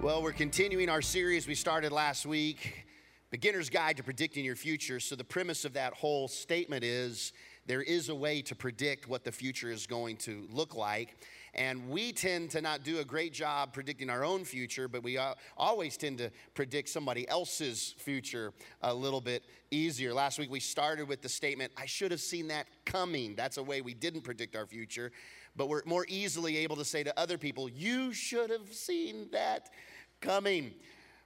Well, we're continuing our series we started last week, Beginner's Guide to Predicting Your Future. So, the premise of that whole statement is there is a way to predict what the future is going to look like. And we tend to not do a great job predicting our own future, but we always tend to predict somebody else's future a little bit easier. Last week we started with the statement, I should have seen that coming. That's a way we didn't predict our future but we're more easily able to say to other people, You should have seen that coming.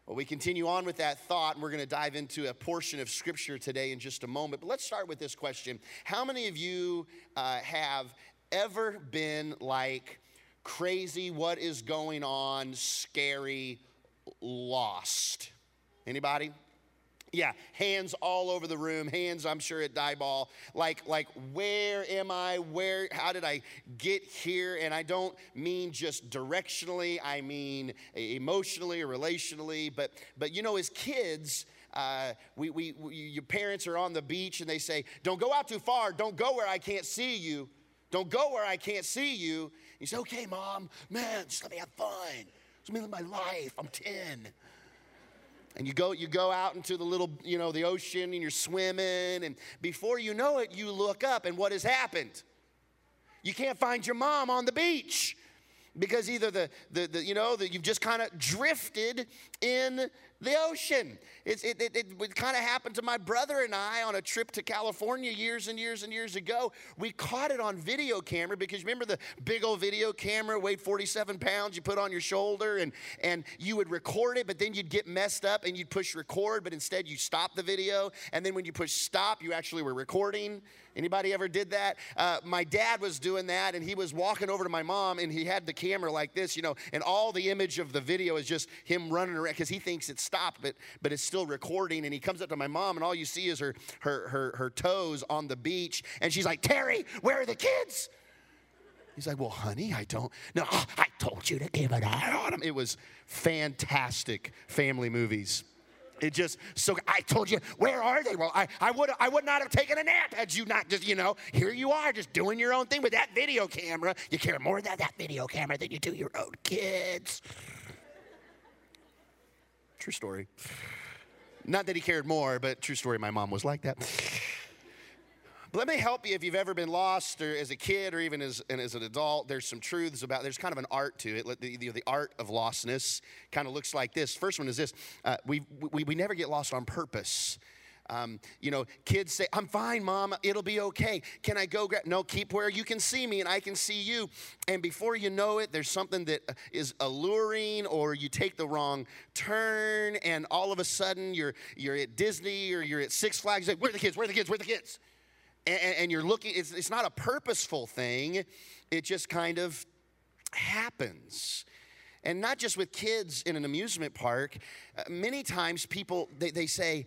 Well, we continue on with that thought, and we're going to dive into a portion of scripture today in just a moment. But let's start with this question How many of you uh, have ever been like crazy, what is going on, scary, lost? Anybody? Yeah, hands all over the room, hands I'm sure at Diboll. Like, like, where am I? Where, how did I get here? And I don't mean just directionally, I mean emotionally relationally. But but you know, as kids, uh, we, we, we, your parents are on the beach and they say, Don't go out too far, don't go where I can't see you. Don't go where I can't see you. You say, Okay, mom, man, just let me have fun. Just let me live my life. I'm 10 and you go you go out into the little you know the ocean and you're swimming and before you know it you look up and what has happened? You can't find your mom on the beach because either the, the, the you know that you've just kind of drifted in the ocean. It it, it, it kind of happened to my brother and I on a trip to California years and years and years ago. We caught it on video camera because remember the big old video camera weighed 47 pounds you put on your shoulder and, and you would record it, but then you'd get messed up and you'd push record, but instead you stop the video. And then when you push stop, you actually were recording. Anybody ever did that? Uh, my dad was doing that, and he was walking over to my mom, and he had the camera like this, you know, and all the image of the video is just him running around because he thinks it's stopped, but but it's still recording. And he comes up to my mom, and all you see is her her her, her toes on the beach, and she's like, "Terry, where are the kids?" He's like, Well, honey, I don't. No, I told you to eye on them. It was fantastic family movies. It just so I told you, where are they? Well, I, I would I would not have taken a nap had you not just, you know, here you are just doing your own thing with that video camera. You care more about that video camera than you do your own kids. True story. Not that he cared more, but true story, my mom was like that. But let me help you if you've ever been lost or as a kid or even as, as an adult. There's some truths about, there's kind of an art to it. The, the, the art of lostness kind of looks like this. First one is this uh, we, we, we never get lost on purpose. Um, you know, kids say, I'm fine, mom, it'll be okay. Can I go grab? No, keep where you can see me and I can see you. And before you know it, there's something that uh, alluring or you take the wrong turn and all of a sudden you're, you're at Disney or you're at Six Flags. Like, where are the kids? Where are the kids? Where are the kids? and, and you're looking, it's, it's not a purposeful thing, it just kind of happens and not just with kids in an amusement park uh, many times people they, they say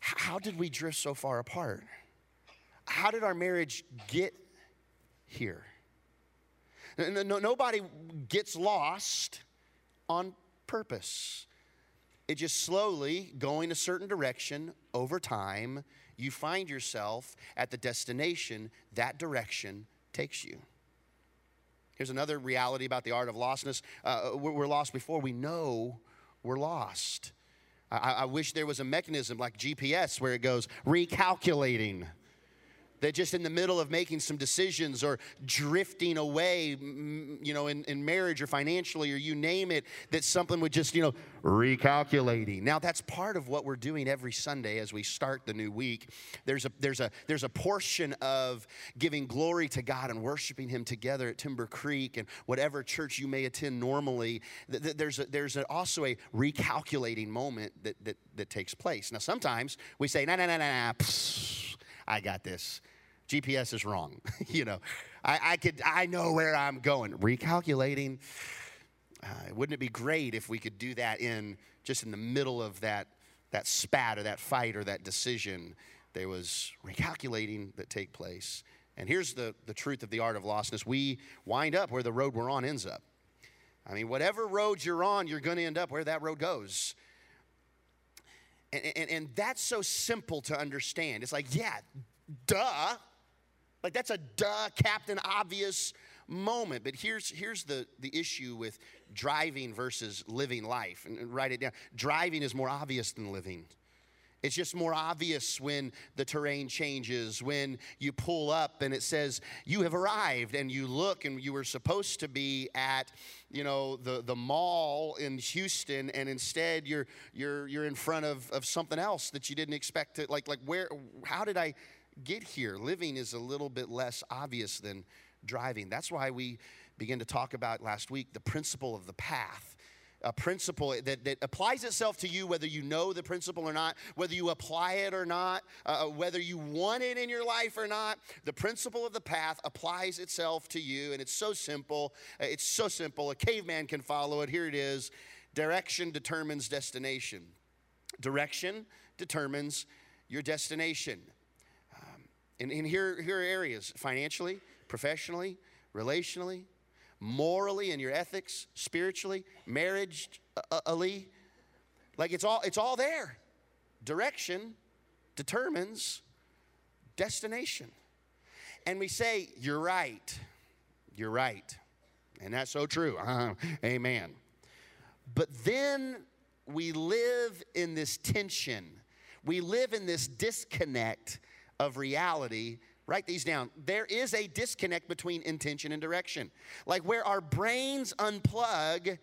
how did we drift so far apart how did our marriage get here no, no, nobody gets lost on purpose it just slowly going a certain direction over time you find yourself at the destination that direction takes you. Here's another reality about the art of lostness uh, we're lost before we know we're lost. I, I wish there was a mechanism like GPS where it goes recalculating that just in the middle of making some decisions or drifting away, you know, in, in marriage or financially or you name it, that something would just, you know, recalculating. Now that's part of what we're doing every Sunday as we start the new week. There's a there's a there's a portion of giving glory to God and worshiping Him together at Timber Creek and whatever church you may attend normally. There's a, there's a, also a recalculating moment that, that that takes place. Now sometimes we say, no, no, no, no, no I got this. GPS is wrong. you know, I, I, could, I know where I'm going. Recalculating. Uh, wouldn't it be great if we could do that in just in the middle of that, that spat or that fight or that decision? There was recalculating that take place. And here's the, the truth of the art of lostness. We wind up where the road we're on ends up. I mean, whatever road you're on, you're going to end up where that road goes. And, and, and that's so simple to understand. It's like, yeah, duh. Like, that's a duh, Captain Obvious moment. But here's, here's the, the issue with driving versus living life. And, and write it down. Driving is more obvious than living. It's just more obvious when the terrain changes, when you pull up and it says you have arrived and you look and you were supposed to be at, you know, the, the mall in Houston and instead you're you're you're in front of, of something else that you didn't expect to like like where how did I get here? Living is a little bit less obvious than driving. That's why we began to talk about last week the principle of the path a principle that, that applies itself to you whether you know the principle or not, whether you apply it or not, uh, uh, whether you want it in your life or not. The principle of the path applies itself to you, and it's so simple. Uh, it's so simple. A caveman can follow it. Here it is direction determines destination. Direction determines your destination. And, and here, here are areas financially, professionally, relationally, morally and your ethics, spiritually, marriage, uh, uh, Ali. Like it's all it's all there. Direction determines destination. And we say, You're right. You're right. And that's so true. Uh, amen. But then we live in this tension. We live in this disconnect of reality Write these down. There is a disconnect between intention and direction. Like where our brains unplug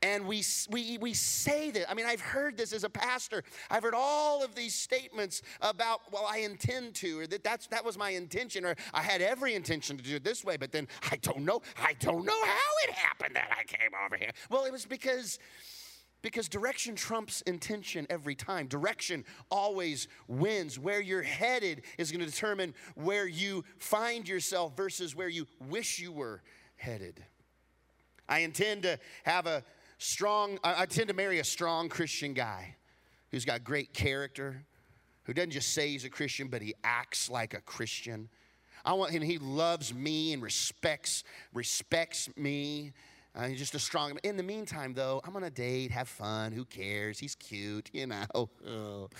and we, we, we say that. I mean, I've heard this as a pastor. I've heard all of these statements about, well, I intend to, or that that's, that was my intention, or I had every intention to do it this way, but then I don't know. I don't know how it happened that I came over here. Well, it was because because direction trumps intention every time. Direction always wins. Where you're headed is going to determine where you find yourself versus where you wish you were headed. I intend to have a strong, I intend to marry a strong Christian guy who's got great character, who doesn't just say he's a Christian, but he acts like a Christian. I want, and he loves me and respects respects me uh, he's just a strong. In the meantime, though, I'm on a date, have fun. Who cares? He's cute, you know. Oh.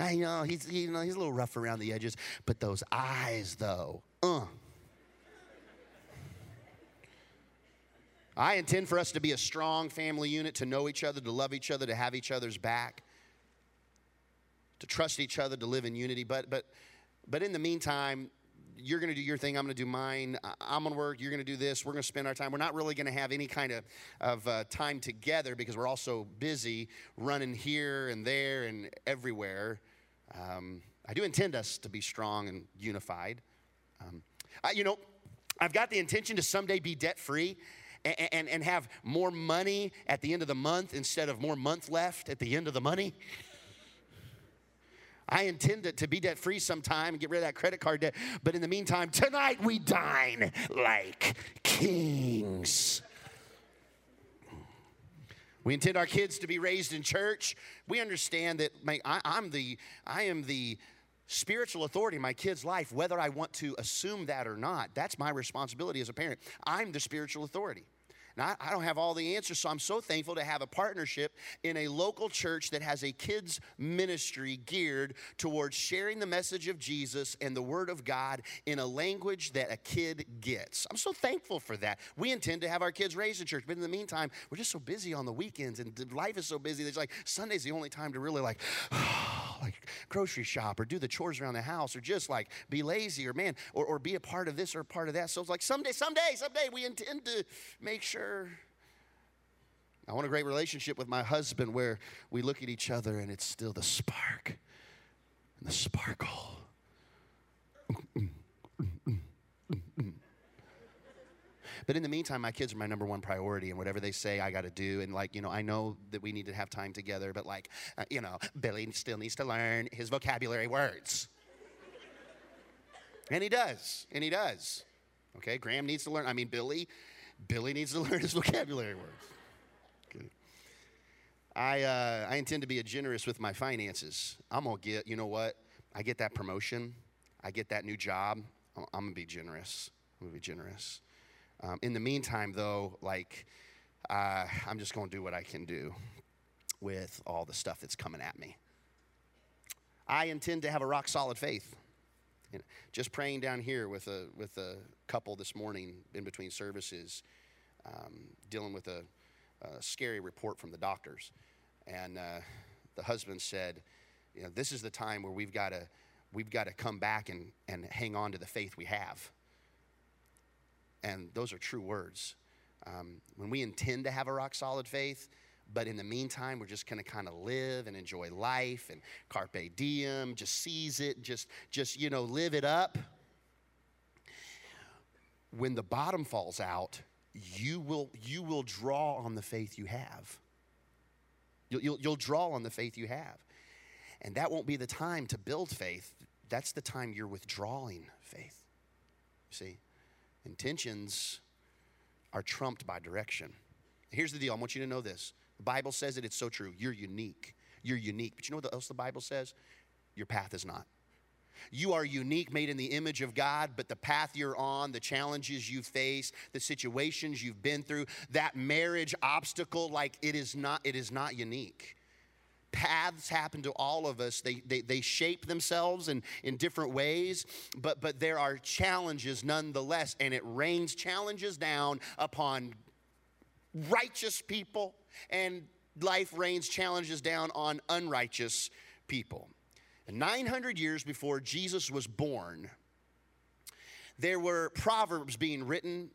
I know he's you know he's a little rough around the edges, but those eyes, though, uh. I intend for us to be a strong family unit, to know each other, to love each other, to have each other's back, to trust each other, to live in unity. But but but in the meantime, you're going to do your thing, I'm going to do mine. I'm going to work, you're going to do this. We're going to spend our time. We're not really going to have any kind of, of uh, time together because we're all so busy running here and there and everywhere. Um, I do intend us to be strong and unified. Um, I, you know, I've got the intention to someday be debt free. And, and, and have more money at the end of the month instead of more month left at the end of the money. I intend to, to be debt free sometime and get rid of that credit card debt. But in the meantime, tonight we dine like kings. We intend our kids to be raised in church. We understand that my, I, I'm the, I am the spiritual authority in my kid's life, whether I want to assume that or not. That's my responsibility as a parent. I'm the spiritual authority. Now, I don't have all the answers, so I'm so thankful to have a partnership in a local church that has a kids' ministry geared towards sharing the message of Jesus and the Word of God in a language that a kid gets. I'm so thankful for that. We intend to have our kids raised in church, but in the meantime, we're just so busy on the weekends and life is so busy that it's like Sunday's the only time to really like, like grocery shop or do the chores around the house or just like be lazy or man or, or be a part of this or a part of that. So it's like someday, someday, someday we intend to make sure I want a great relationship with my husband where we look at each other and it's still the spark and the sparkle. Mm, mm, mm, But in the meantime, my kids are my number one priority, and whatever they say, I got to do. And like, you know, I know that we need to have time together, but like, uh, you know, Billy still needs to learn his vocabulary words. and he does, and he does. Okay, Graham needs to learn. I mean, Billy Billy needs to learn his vocabulary words. I, uh, I intend to be generous with my finances. I'm to get, you know what? I get that promotion, I get that new job. I'm, I'm to be generous. I'm to be generous. Um, in the meantime, though, like, uh, I'm just going to do what I can do with all the stuff that's coming at me. I intend to have a rock solid faith. You know, just praying down here with a, with a couple this morning in between services, um, dealing with a, a, scary report from the doctors. And uh, the husband said, you know, this is the time where we've got to we've got to come back and, and hang on to the faith we have. And those are true words. Um, when we intend to have a rock solid faith, but in the meantime, we're just gonna kind of live and enjoy life and carpe diem, just seize it, just, just you know, live it up. When the bottom falls out, you will, you will draw on the faith you have. You'll, you'll, you'll draw on the faith you have. And that won't be the time to build faith. That's the time you're withdrawing faith. See, intentions are trumped by direction. Here's the deal I want you to know this. The Bible says it, it's so true. You're unique. You're unique. But you know what else the Bible says? Your path is not. You are unique, made in the image of God, but the path you're on, the challenges you face, the situations you've been through, that marriage obstacle, like it is not, it is not unique paths happen to all of us. They, they, they shape themselves in, in different ways but, but there are challenges nonetheless and it rains challenges down upon righteous people and life rains challenges down on unrighteous people. 900 years before jesus was born there were proverbs being written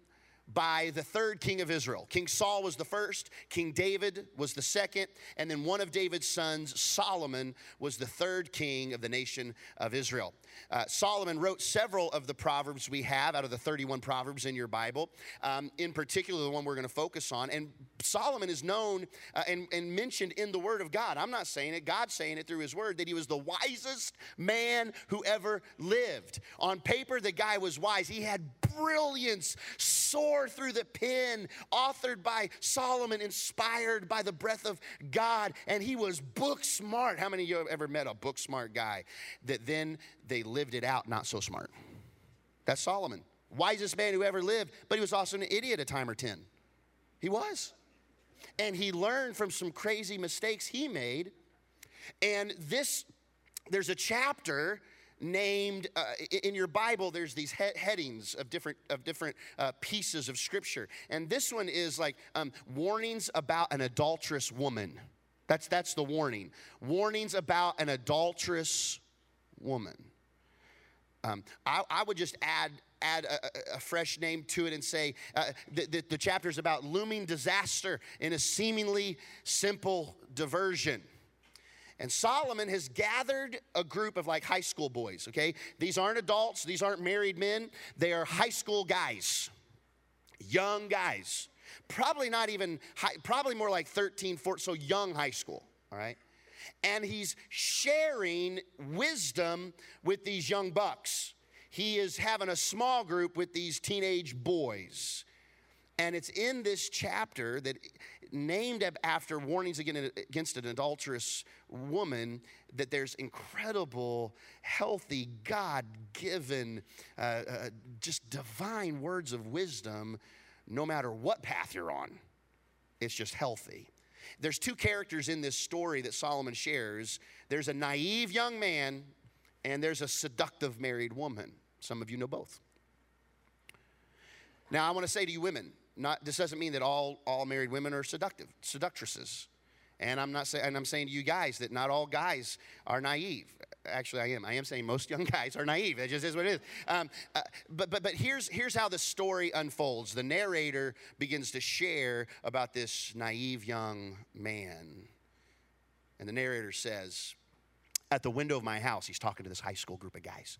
by the third king of Israel. King Saul was the first, King David was the second, and then one of David's sons, Solomon, was the third king of the nation of Israel. Uh, Solomon wrote several of the proverbs we have out of the 31 proverbs in your Bible, um, in particular the one we're going to focus on. And Solomon is known uh, and, and mentioned in the Word of God. I'm not saying it, God's saying it through His Word that he was the wisest man who ever lived. On paper, the guy was wise. He had brilliance soar through the pen, authored by Solomon, inspired by the breath of God, and he was book smart. How many of you have ever met a book smart guy that then they lived it out not so smart? That's Solomon, wisest man who ever lived, but he was also an idiot a time or 10. He was. And he learned from some crazy mistakes he made. And this, there's a chapter named uh, in your bible there's these he- headings of different of different uh, pieces of scripture. And this one is like um, warnings about an adulterous woman. That's that's the warning. Warnings about an adulterous woman. Um, I, I, would just add add a, a, fresh name to it and say uh, the, the, the chapter is about looming disaster in a seemingly simple diversion and Solomon has gathered a group of like high school boys, okay? These aren't adults, these aren't married men, they are high school guys, young guys. Probably not even, high, probably more like 13, 14, so young high school, all right? And he's sharing wisdom with these young bucks. He is having a small group with these teenage boys. And it's in this chapter that named after warnings against an adulterous woman, that there's incredible, healthy, God given, uh, uh, just divine words of wisdom, no matter what path you're on. It's just healthy. There's two characters in this story that Solomon shares there's a naive young man, and there's a seductive married woman. Some of you know both. Now, I want to say to you, women, not, this doesn't mean that all, all married women are seductive, seductresses. And I'm not saying, and I'm saying to you guys that not all guys are naive. Actually, I am. I am saying most young guys are naive. It just is what it is. Um, uh, but but but here's here's how the story unfolds. The narrator begins to share about this naive young man, and the narrator says, "At the window of my house, he's talking to this high school group of guys.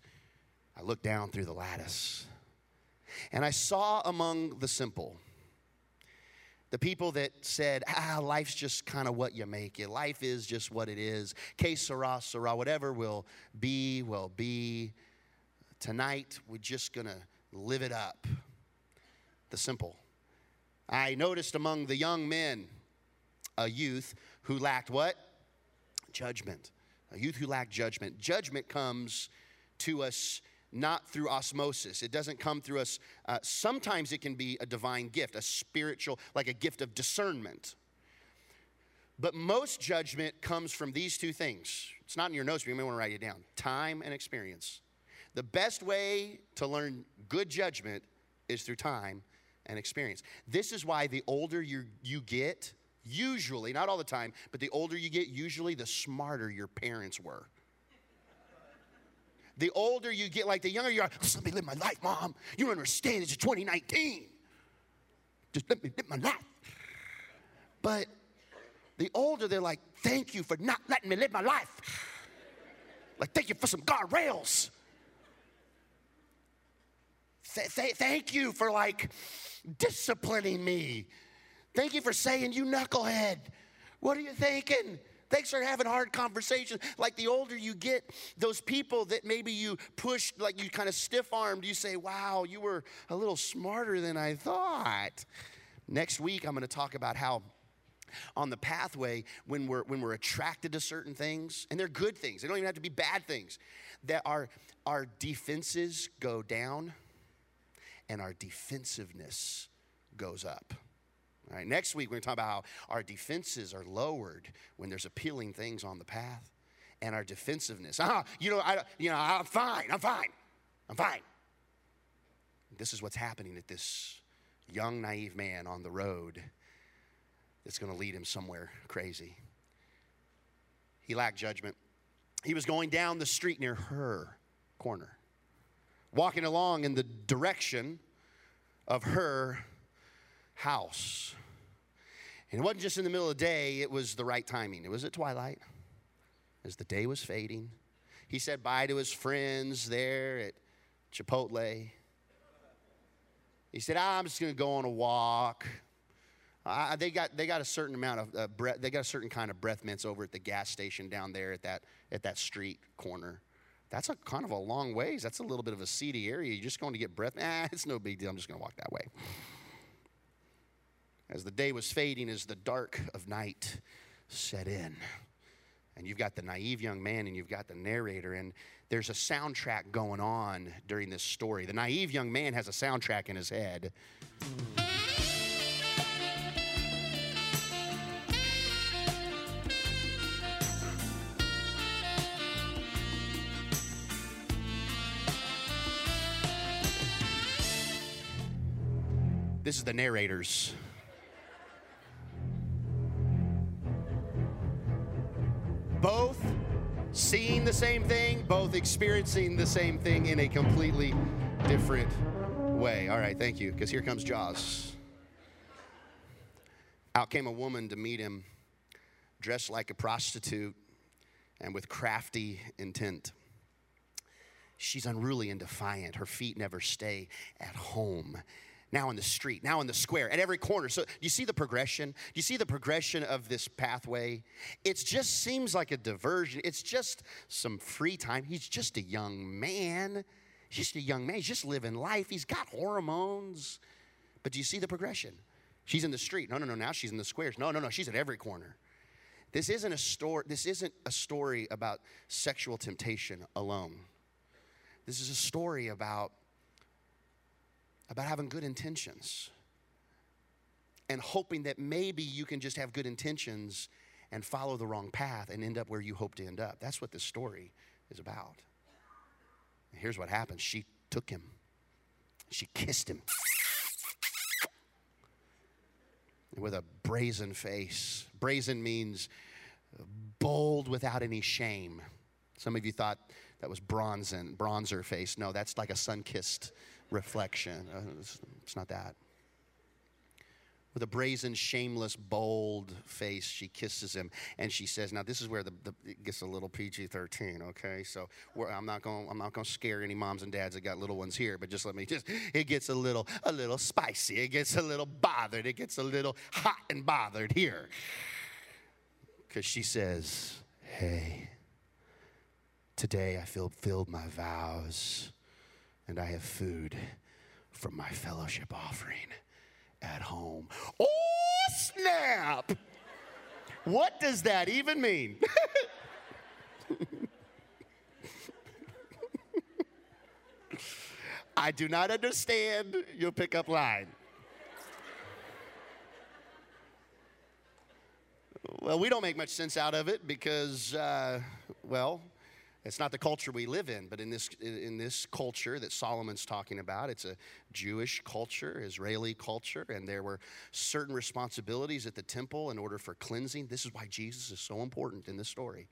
I looked down through the lattice, and I saw among the simple." The people that said, ah, life's just kind of what you make it. Life is just what it is. Que sera, sera, whatever will be, will be. Tonight, we're just going to live it up. The simple. I noticed among the young men a youth who lacked what? Judgment. A youth who lacked judgment. Judgment comes to us not through osmosis. It doesn't come through us. Uh, sometimes it can be a divine gift, a spiritual, like a gift of discernment. But most judgment comes from these two things. It's not in your notes, but you may want to write it down time and experience. The best way to learn good judgment is through time and experience. This is why the older you, you get, usually, not all the time, but the older you get, usually the smarter your parents were. The older you get, like the younger you are, just let me live my life, mom. You understand, it's 2019. Just let me live my life. But the older they're like, thank you for not letting me live my life. Like, thank you for some guardrails. Th- th- thank you for like disciplining me. Thank you for saying, you knucklehead. What are you thinking? Thanks for having hard conversations. Like the older you get, those people that maybe you pushed, like you kind of stiff armed, you say, wow, you were a little smarter than I thought. Next week, I'm going to talk about how on the pathway when we're when we're attracted to certain things and they're good things they don't even have to be bad things that our our defenses go down and our defensiveness goes up all right next week we're going to talk about how our defenses are lowered when there's appealing things on the path and our defensiveness ah you know i you know i'm fine i'm fine i'm fine this is what's happening at this young naive man on the road that's going to lead him somewhere crazy. He lacked judgment. He was going down the street near her corner, walking along in the direction of her house. And it wasn't just in the middle of the day, it was the right timing. It was at twilight as the day was fading. He said bye to his friends there at Chipotle. He said, ah, I'm just going to go on a walk. Uh, they got they got a certain amount of uh, breath. They got a certain kind of breath mints over at the gas station down there at that at that street corner. That's a kind of a long ways. That's a little bit of a seedy area. You're just going to get breath. Ah, it's no big deal. I'm just going to walk that way. As the day was fading, as the dark of night set in, and you've got the naive young man and you've got the narrator, and there's a soundtrack going on during this story. The naive young man has a soundtrack in his head. This is the narrators. Both seeing the same thing, both experiencing the same thing in a completely different way. All right, thank you, because here comes Jaws. Out came a woman to meet him, dressed like a prostitute and with crafty intent. She's unruly and defiant. Her feet never stay at home now in the street, now in the square, at every corner. So, do you see the progression? Do you see the progression of this pathway? It just seems like a diversion. It's just some free time. He's just a young man. He's just a young man. He's just living life. He's got hormones. But do you see the progression? She's in the street. No, no, no. Now she's in the squares. No, no, no. She's at every corner. This isn't a story. This isn't a story about sexual temptation alone. This is a story about about having good intentions and hoping that maybe you can just have good intentions and follow the wrong path and end up where you hope to end up. That's what this story is about. And here's what happened she took him, she kissed him. With a brazen face. Brazen means bold without any shame. Some of you thought that was bronzen, bronzer face. No, that's like a sun kissed reflection. Uh, it's, not that. With a brazen, shameless, bold face, she kisses him and she says, "Now this is where the, the it gets a little PG-13, okay? So I'm not going I'm not going to scare any moms and dads that got little ones here, but just let me just it gets a little a little spicy. It gets a little bothered. It gets a little hot and bothered here." Cuz she says, "Hey, today I fulfilled my vows." And I have food from my fellowship offering at home. Oh, snap! What does that even mean? I do not understand your pickup line. Well, we don't make much sense out of it because, uh, well, It's not the culture we live in, but in this, in this culture that Solomon's talking about, it's a Jewish culture, Israeli culture, and there were certain responsibilities at the temple in order for cleansing. This is why Jesus is so important in this story,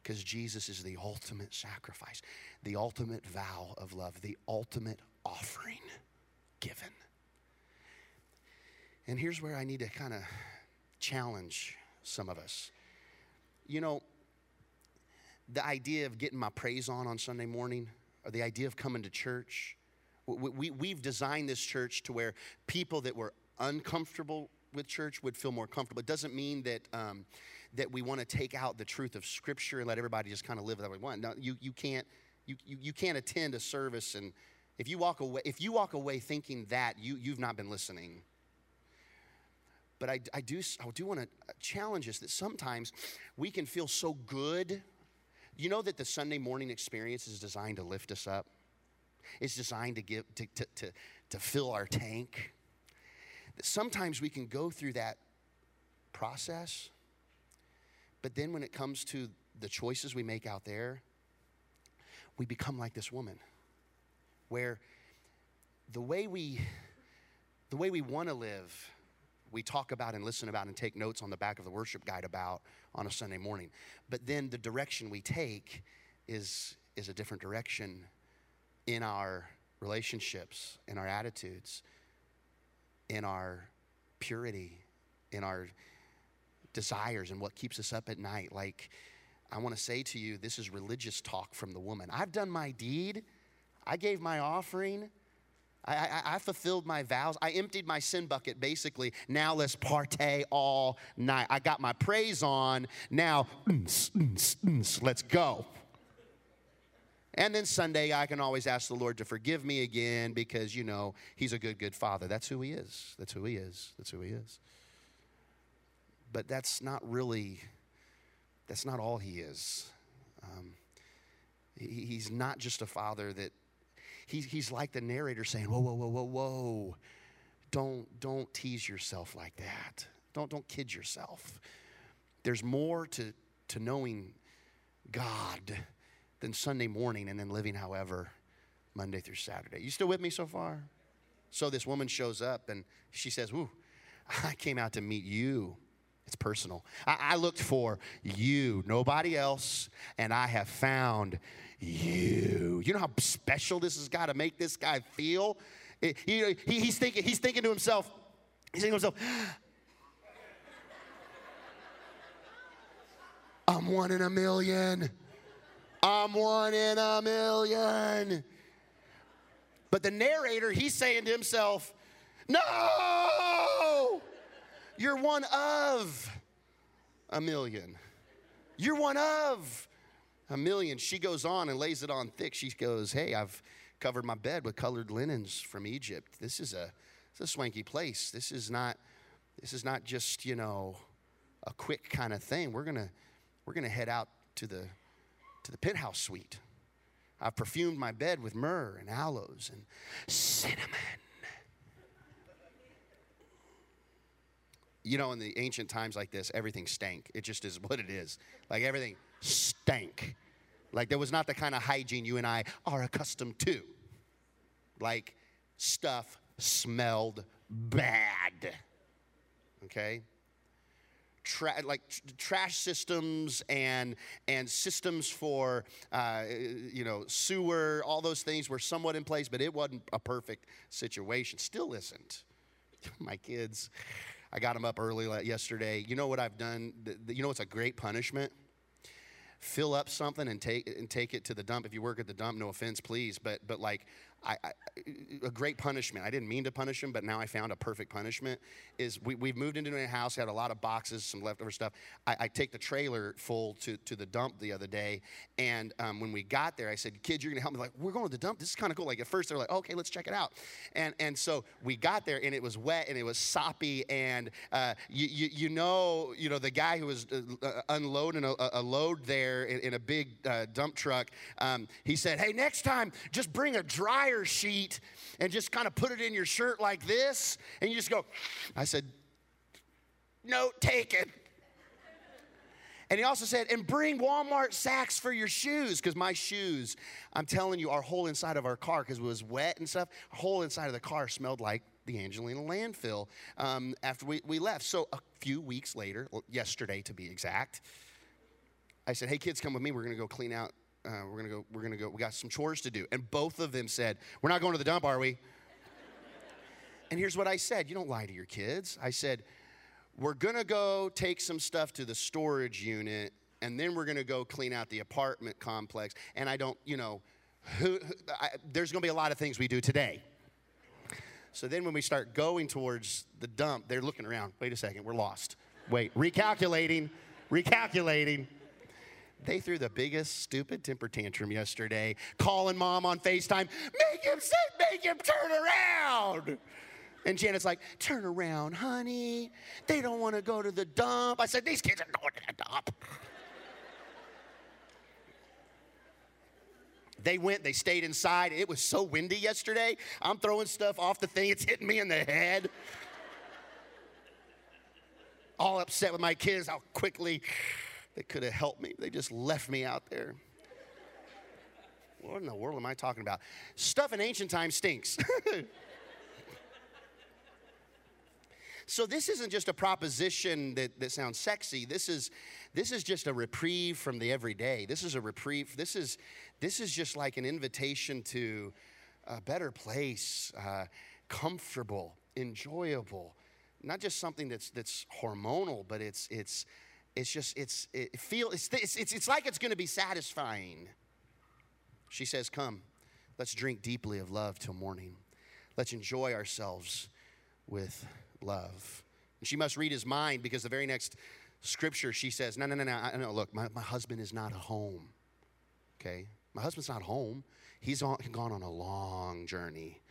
because Jesus is the ultimate sacrifice, the ultimate vow of love, the ultimate offering given. And here's where I need to kind of challenge some of us. You know, the idea of getting my praise on on Sunday morning, or the idea of coming to church, we, we, have designed this church to where people that were uncomfortable with church would feel more comfortable. It doesn't mean that, um, that we want to take out the truth of Scripture and let everybody just kind of live that way want. No, you, you, can't, you, you, you can't attend a service and if you walk away, if you walk away thinking that, you, you've not been listening. But I, I do, I do want to challenge us that sometimes we can feel so good you know that the Sunday morning experience is designed to lift us up? It's designed to give to, to, to, to fill our tank. Sometimes we can go through that process, but then when it comes to the choices we make out there, we become like this woman, where the way we the way we want to live we talk about and listen about and take notes on the back of the worship guide about on a Sunday morning. But then the direction we take is, is a different direction in our relationships, in our attitudes, in our purity, in our desires, and what keeps us up at night. Like, I want to say to you, this is religious talk from the woman. I've done my deed, I gave my offering. I, I, I, fulfilled my vows. I emptied my sin bucket, basically. Now let's partay all night. I got my praise on. Now, let's go. And then Sunday, I can always ask the Lord to forgive me again because, you know, He's a good, good Father. That's who He is. That's who He is. That's who He is. But that's not really, that's not all He is. Um, he's not just a Father that he's, he's like the narrator saying, Whoa, whoa, whoa, whoa, whoa. Don't, don't tease yourself like that. Don't, don't kid yourself. There's more to, to knowing God than Sunday morning and then living, however, Monday through Saturday. You still with me so far? So this woman shows up and she says, Ooh, I came out to meet you. It's personal. I, I looked for you, nobody else, and I have found you. You know how special this has got to make this guy feel? He, he, he's, thinking, he's thinking to himself, he's thinking to himself, I'm one in a million. I'm one in a million. But the narrator, he's saying to himself, No, you're one of a million. You're one of a million. She goes on and lays it on thick. She goes, Hey, I've covered my bed with colored linens from Egypt. This is a, it's a swanky place. This is not, this is not just, you know, a quick kind of thing. We're gonna, we're gonna head out to the, to the penthouse suite. I've perfumed my bed with myrrh and aloes and cinnamon. You know, in the ancient times like this, everything stank. It just is what it is. Like everything stank. Like there was not the kind of hygiene you and I are accustomed to. Like stuff smelled bad. Okay? Tra- like trash systems and and systems for uh, you know sewer, all those things were somewhat in place, but it wasn't a perfect situation. Still isn't. My kids, I got them up early yesterday. You know what I've done? You know what's a great punishment? fill up something and take and take it to the dump. If you work at the dump, no offense, please, but but like I, I, a great punishment. I didn't mean to punish him, but now I found a perfect punishment. Is we, we've moved into a house, had a lot of boxes, some leftover stuff. I, I take the trailer full to, to the dump the other day, and um, when we got there, I said, "Kids, you're gonna help me." Like, we're going to the dump. This is kind of cool. Like at first, they're like, "Okay, let's check it out," and and so we got there, and it was wet and it was soppy, and uh, you, you, you know you know the guy who was uh, uh unloading a, a, load there in, in a big uh, dump truck. Um, he said, "Hey, next time, just bring a dryer." sheet and just kind of put it in your shirt like this, and you just go, I said, note taken. And he also said, and bring Walmart sacks for your shoes, because my shoes, I'm telling you, our whole inside of our car, because it was wet and stuff, our whole inside of the car smelled like the Angelina landfill um, after we, we left. So a few weeks later, yesterday to be exact, I said, hey kids, come with me. We're gonna go clean out. Uh, we're gonna go, we're gonna go, we got some chores to do. And both of them said, we're not going to the dump, are we? and here's what I said. You don't lie to your kids. I said, we're gonna go take some stuff to the storage unit and then we're gonna go clean out the apartment complex. And I don't, you know, who, who, I, there's gonna be a lot of things we do today. So then when we start going towards the dump, they're looking around. Wait a second, we're lost. Wait, recalculating, recalculating. They threw the biggest stupid temper tantrum yesterday, calling mom on FaceTime, make him sit, make him turn around. And Janet's like, turn around, honey. They don't want to go to the dump. I said, these kids are going to the dump. they went, they stayed inside. It was so windy yesterday. I'm throwing stuff off the thing, it's hitting me in the head. All upset with my kids, how quickly they could have helped me. They just left me out there. What in the world am I talking about? Stuff in ancient times stinks. So this isn't just a proposition that, that sounds sexy. This is, this is just a reprieve from the everyday. This is a reprieve. This is, this is just like an invitation to a better place, uh, comfortable, enjoyable. Not just something that's, that's hormonal, but it's, it's, it's just, it's, it feel, it's, it's, it's, it's like it's going to be satisfying. She says, Come, let's drink deeply of love till morning. Let's enjoy ourselves with love. And she must read his mind because the very next scripture she says, No, no, no, no, no look, my, my husband is not home. Okay? My husband's not home. He's on, gone on a long journey.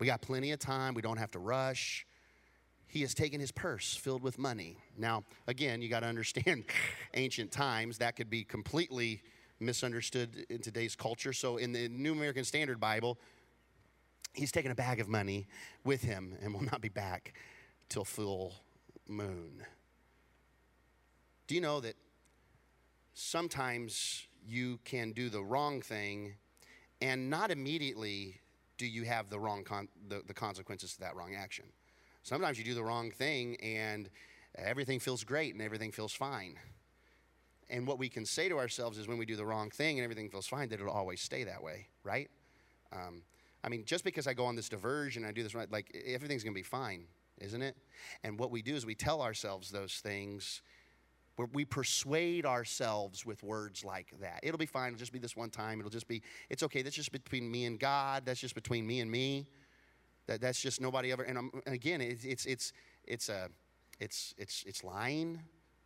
We got plenty of time. We don't have to rush. He has taken his purse filled with money. Now, again, you got to understand ancient times. That could be completely misunderstood in today's culture. So, in the New American Standard Bible, he's taken a bag of money with him and will not be back till full moon. Do you know that sometimes you can do the wrong thing and not immediately do you have the wrong con- the, the consequences to that wrong action? Sometimes you do the wrong thing and everything feels great and everything feels fine. And what we can say to ourselves is when we do the wrong thing and everything feels fine, that it'll always stay that way, right? Um, I mean, just because I go on this diversion, I do this right, like everything's gonna be fine isn't it? And what we do is we tell ourselves those things. We persuade ourselves with words like that. It'll be fine. It'll just be this one time. It'll just be, it's okay. That's just between me and God. That's just between me and me. That, that's just nobody ever. And, and again, it's, it's, it's, it's, a, it's, it's, it's lying.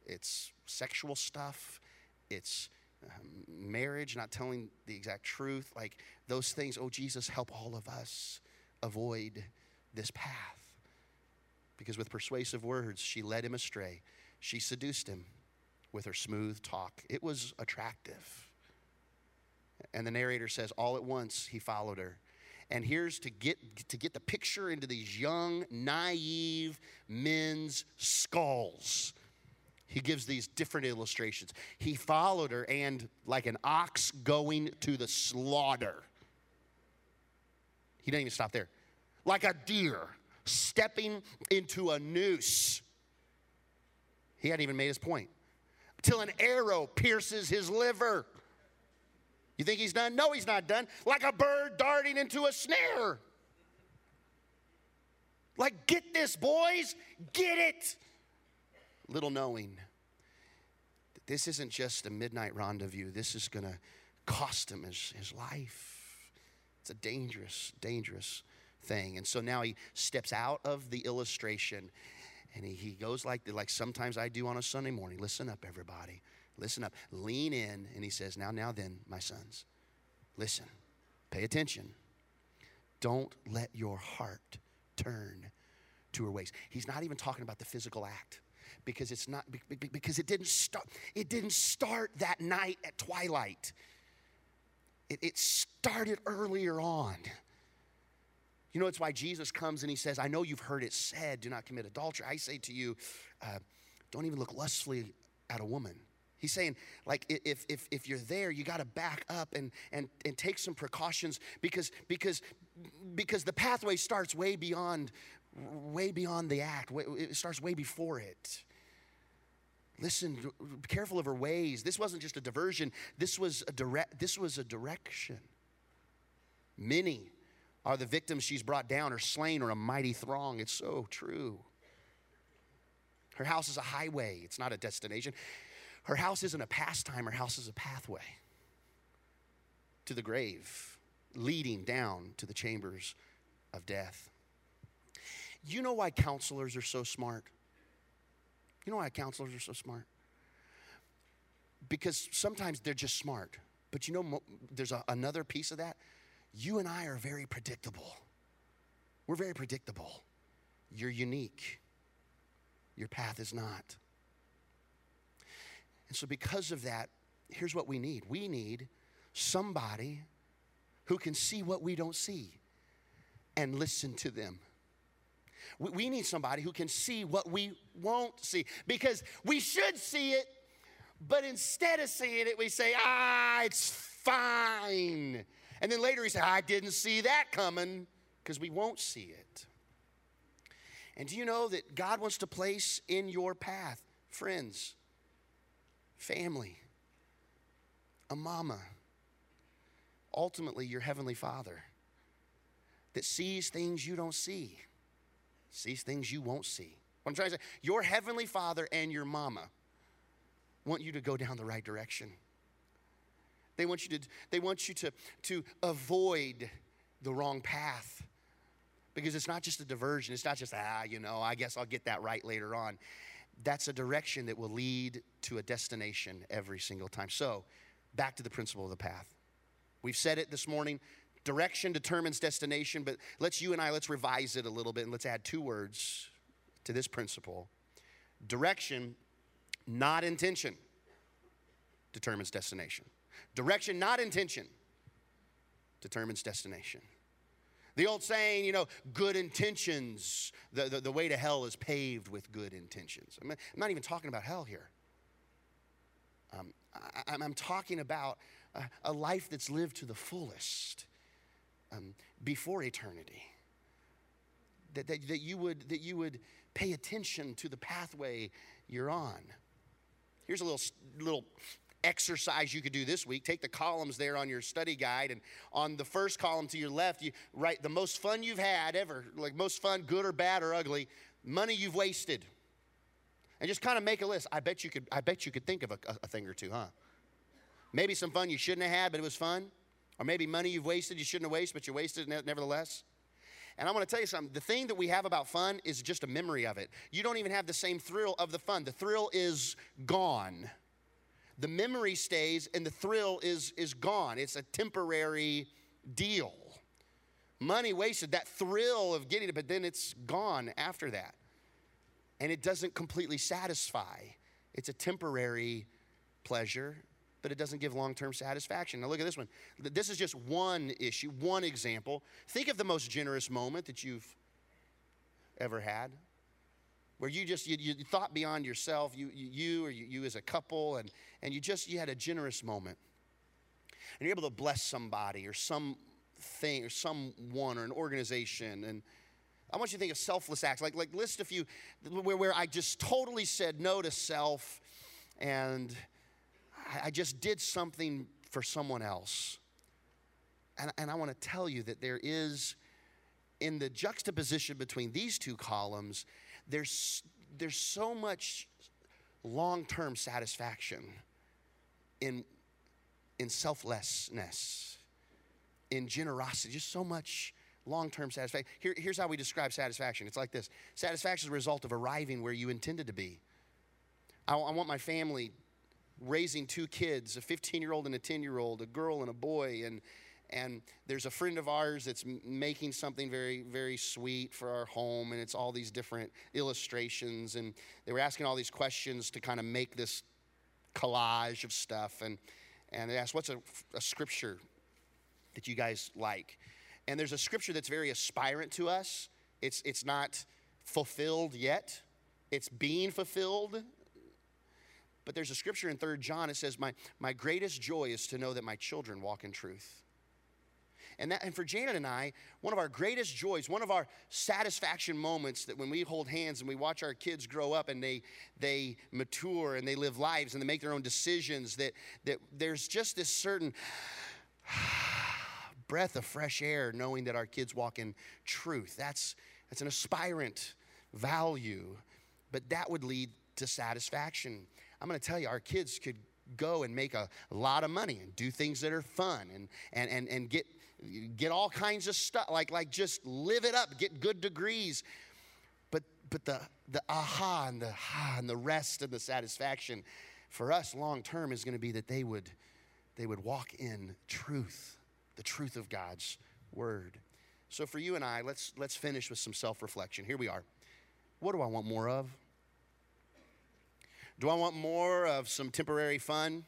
It's sexual stuff. It's um, marriage, not telling the exact truth. Like those things, oh, Jesus, help all of us avoid this path because with persuasive words, she led him astray. She seduced him with her smooth talk. It was attractive. And the narrator says, all at once he followed her. And here's to get, to get the picture into these young, naive men's skulls. He gives these different illustrations. He followed her, and like an ox going to the slaughter. He didn't even stop there. Like a deer stepping into a noose. He hadn't even made his point. Till an arrow pierces his liver. You think he's done? No, he's not done. Like a bird darting into a snare. Like, get this, boys, get it. Little knowing that this isn't just a midnight rendezvous, this is going to cost him his, his life. It's a dangerous, dangerous thing. And so now he steps out of the illustration and he, he goes like, like sometimes I do on a Sunday morning. Listen up, everybody. Listen up. Lean in. And he says, Now, now then, my sons, listen, pay attention. Don't let your heart turn to her ways. He's not even talking about the physical act because it's not because it didn't start it didn't start that night at twilight it, it started earlier on you know, it's why Jesus comes and he says, I know you've heard it said, do not commit adultery. I say to you, uh, don't even look lustfully at a woman. He's saying, like, if, if, if you're there, you got to back up and, and, and take some precautions because, because, because the pathway starts way beyond, way beyond the act. It starts way before it. Listen, be careful of her ways. This wasn't just a diversion. This was a direct, this was a direction. Many are the victims she's brought down or slain or a mighty throng. It's so true. Her house is a highway, it's not a destination. Her house isn't a pastime, her house is a pathway to the grave, leading down to the chambers of death. You know why counselors are so smart? You know why counselors are so smart? Because sometimes they're just smart. But you know, there's a, another piece of that. You and I are very predictable. We're very predictable. You're unique, your path is not. And so, because of that, here's what we need we need somebody who can see what we don't see and listen to them. We need somebody who can see what we won't see because we should see it, but instead of seeing it, we say, ah, it's fine. And then later he said, I didn't see that coming because we won't see it. And do you know that God wants to place in your path friends, family, a mama, ultimately your heavenly father that sees things you don't see, sees things you won't see. What I'm trying to say, your heavenly father and your mama want you to go down the right direction. They want you to, they want you to, to avoid the wrong path. Because it's not just a diversion. It's not just, ah, you know, I guess I'll get that right later on that's a direction that will lead to a destination every single time. So, back to the principle of the path. We've said it this morning direction determines destination, but let's you and I, let's revise it a little bit and let's add two words to this principle. Direction, not intention, determines destination. Direction, not intention, determines destination. The old saying, you know, good intentions, the, the, the way to hell is paved with good intentions. I'm, I'm not even talking about hell here. Um, I, am talking about a, a, life that's lived to the fullest um, before eternity. That, that, that, you would, that you would pay attention to the pathway you're on. Here's a little, little exercise you could do this week. Take the columns there on your study guide, and on the first column to your left, you write the most fun you've had ever, like most fun, good or bad or ugly, money you've wasted. And just kind of make a list. I bet you could, I bet you could think of a, a thing or two, huh? Maybe some fun you shouldn't have had, but it was fun. Or maybe money you've wasted you shouldn't have wasted, but you wasted it nevertheless. And I want to tell you something. The thing that we have about fun is just a memory of it. You don't even have the same thrill of the fun. The thrill is gone the memory stays and the thrill is, is gone. It's a temporary deal. Money wasted, that thrill of getting it, but then it's gone after that. And it doesn't completely satisfy. It's a temporary pleasure, but it doesn't give long term satisfaction. Now, look at this one. This is just one issue, one example. Think of the most generous moment that you've ever had where you just you, you thought beyond yourself you, you or you, you as a couple and, and you just you had a generous moment. And you're able to bless somebody or some thing or someone or an organization and i want you to think of selfless acts. Like like list a few where, where i just totally said no to self and I, I just did something for someone else. And, and i want to tell you that there is in the juxtaposition between these two columns there's, there's so much long term satisfaction in, in selflessness, in generosity, just so much long term satisfaction. Here, here's how we describe satisfaction it's like this satisfaction is a result of arriving where you intended to be. I, I want my family raising two kids a 15 year old and a 10 year old, a girl and a boy, and and there's a friend of ours that's making something very very sweet for our home and it's all these different illustrations and they were asking all these questions to kind of make this collage of stuff and and they asked what's a, a scripture that you guys like? And there's a scripture that's very aspirant to us. It's it's not fulfilled yet. It's being fulfilled. But there's a scripture in 3 John, it says, my, my greatest joy is to know that my children walk in truth. And, that, and for Janet and I, one of our greatest joys, one of our satisfaction moments that when we hold hands and we watch our kids grow up and they, they mature and they live lives and they make their own decisions, that, that there's just this certain breath of fresh air knowing that our kids walk in truth. That's, that's an aspirant value, but that would lead to satisfaction. I'm going to tell you, our kids could go and make a, lot of money and do things that are fun and, and, and, and get, get all kinds of stuff, like, like just live it up, get good degrees. But, but the, the aha and the ah and the rest and the satisfaction for us long term is going to be that they would, they would walk in truth, the truth of God's word. So for you and I, let's, let's finish with some self reflection. Here we are. What do I want more of? Do I want more of some temporary fun?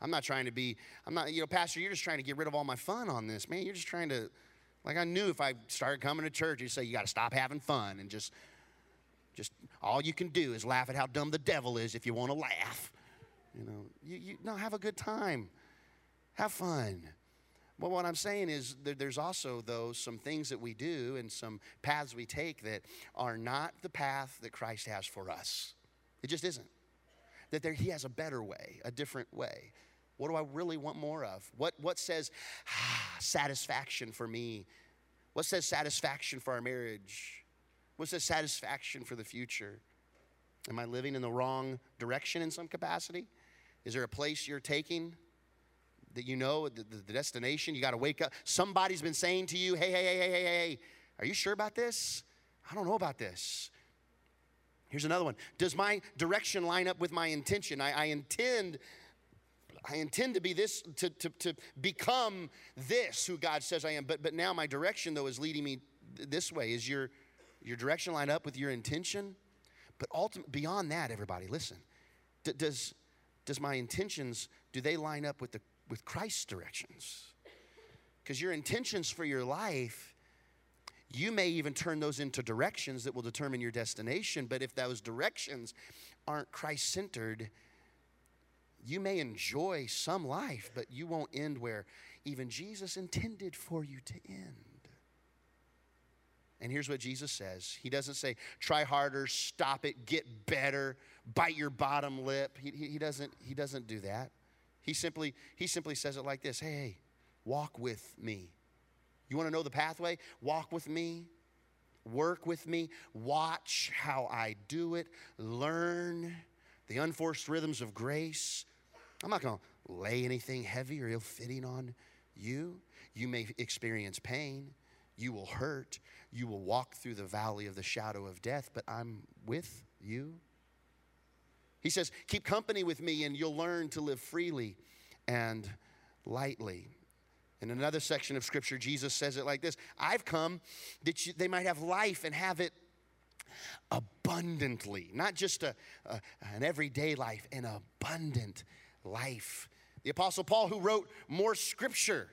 I'm not trying to be, I'm not, you know, Pastor, you're just trying to get rid of all my fun on this. Man, you're just trying to, like I knew if I started coming to church, you'd say, you got to stop having fun and just, just all you can do is laugh at how dumb the devil is if you want to laugh. You know, you, you no, have a good time. Have fun. But what I'm saying is there's also, though, some things that we do and some paths we take that are not the path that Christ has for us. It just isn't. That there, He has a better way, a different way. What do I really want more of? What, what says ah, satisfaction for me? What says satisfaction for our marriage? What says satisfaction for the future? Am I living in the wrong direction in some capacity? Is there a place you're taking that you know the, the destination? You got to wake up. Somebody's been saying to you, hey, hey, hey, hey, hey, hey, are you sure about this? I don't know about this. Here's another one. Does my direction line up with my intention? I, I intend I intend to be this, to, to, to become this who God says I am. But, but now my direction, though, is leading me this way. Is your, your direction line up with your intention? But ultimately, beyond that, everybody, listen. D- does, does my intentions, do they line up with, the, with Christ's directions? Because your intentions for your life, you may even turn those into directions that will determine your destination. But if those directions aren't Christ centered, you may enjoy some life, but you won't end where even Jesus intended for you to end. And here's what Jesus says He doesn't say, try harder, stop it, get better, bite your bottom lip. He, he, he doesn't, he doesn't do that. He simply, he simply says it like this hey, hey, walk with me. You want to know the pathway? Walk with me, work with me, watch how I do it, learn the unforced rhythms of grace. I'm not going to lay anything heavy or ill fitting on you. You may experience pain. You will hurt. You will walk through the valley of the shadow of death, but I'm with you. He says, Keep company with me, and you'll learn to live freely and lightly. In another section of scripture, Jesus says it like this I've come that you, they might have life and have it abundantly, not just a, a, an everyday life, an abundant life. The Apostle Paul, who wrote more scripture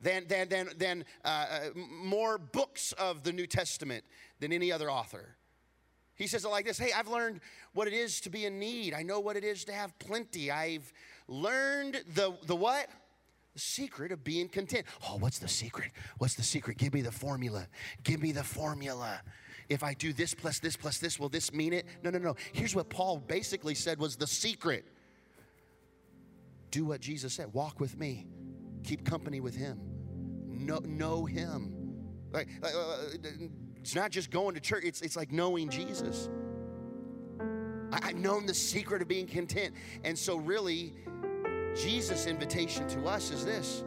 than, than, than, than uh, uh more books of the New Testament than any other author. He says it like this Hey, I've learned what it is to be in need. I know what it is to have plenty. I've learned the, the what? The secret of being content. Oh, what's the secret? What's the secret? Give me the formula. Give me the formula. If I do this plus this plus this, will this mean it? No, no, no. Here's what Paul basically said was the secret do what Jesus said walk with me, keep company with Him, know, know Him. Like, uh, uh, it's not just going to church, it's, it's like knowing Jesus. I, I've known the secret of being content. And so, really, Jesus' invitation to us is this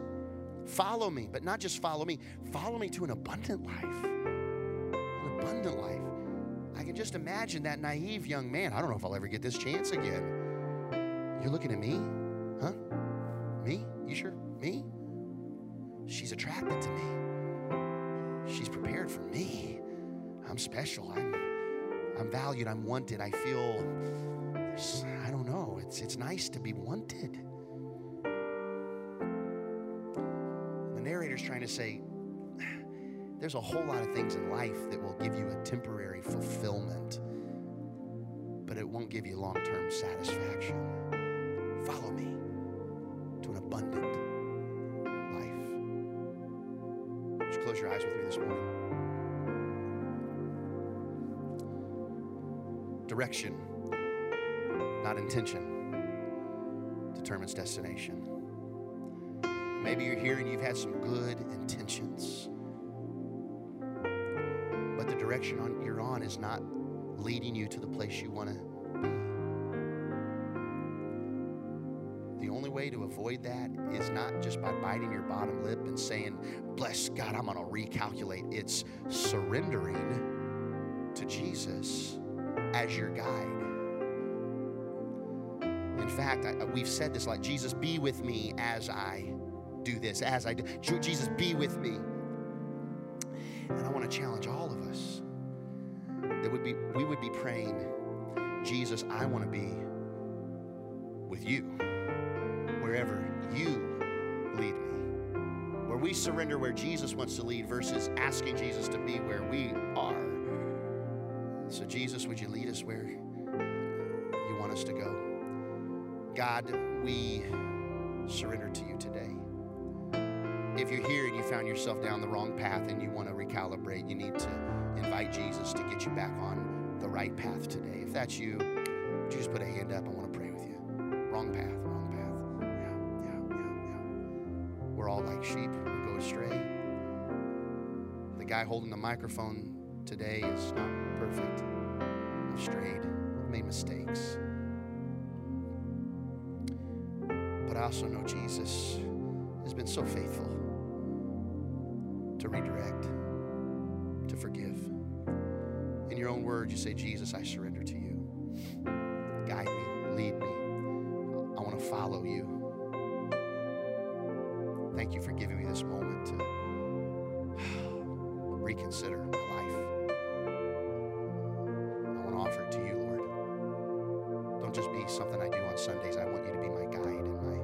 follow me, but not just follow me, follow me to an abundant life. An abundant life. I can just imagine that naive young man. I don't know if I'll ever get this chance again. You're looking at me? Huh? Me? You sure? Me? She's attracted to me. She's prepared for me. I'm special. I'm I'm valued. I'm wanted. I feel I don't know. It's it's nice to be wanted. The narrator's trying to say there's a whole lot of things in life that will give you a temporary fulfillment but it won't give you long term satisfaction. Follow me close your eyes with me this morning? Direction, not intention, determines destination. Maybe you're here and you've had some good intentions, but the direction on, you're on is not leading you to the place you want to avoid that is not just by biting your bottom lip and saying, Bless God, I'm going to recalculate. It's surrendering to Jesus as your guide. In fact, I, we've said this like, Jesus, be with me as I do this, as I do. Jesus, be with me. And I want to challenge all of us that would be we would be praying, Jesus, I want to be with you wherever you lead me. Where we surrender where Jesus wants to lead versus asking Jesus to be where we are. So, Jesus, would you lead us where you want us to go? God, we surrender to you today. If you're here and you found yourself down the wrong path and you want to recalibrate, you need to invite Jesus to get you back on the right path today. If that's you, would you just put a hand up? I want to pray with you. Wrong path, wrong path. Like sheep, go astray. The guy holding the microphone today is not perfect. I've strayed, I've made mistakes. But I also know Jesus has been so faithful to redirect, to forgive. In your own words, you say, Jesus, I surrender something I do on Sundays. I want you to be my guide and my,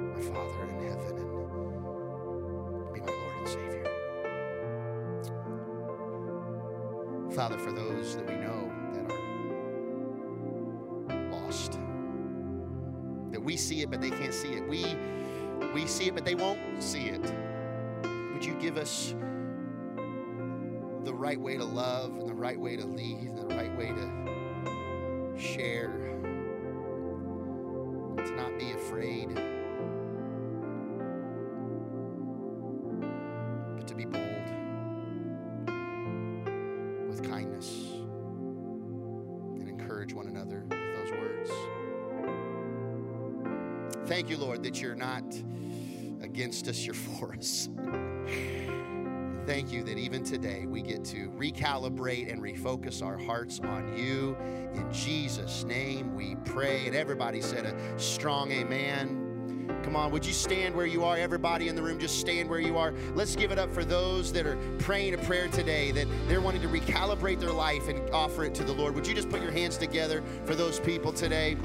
my Father in heaven and be my Lord and Savior. Father, for those that we know that are lost, that we see it but they can't see it. We we see it but they won't see it. Would you give us the right way to love and the right way to lead and the right way to share? Against us, you're for us. Thank you that even today we get to recalibrate and refocus our hearts on you. In Jesus' name we pray. And everybody said a strong amen. Come on, would you stand where you are? Everybody in the room, just stand where you are. Let's give it up for those that are praying a prayer today, that they're wanting to recalibrate their life and offer it to the Lord. Would you just put your hands together for those people today?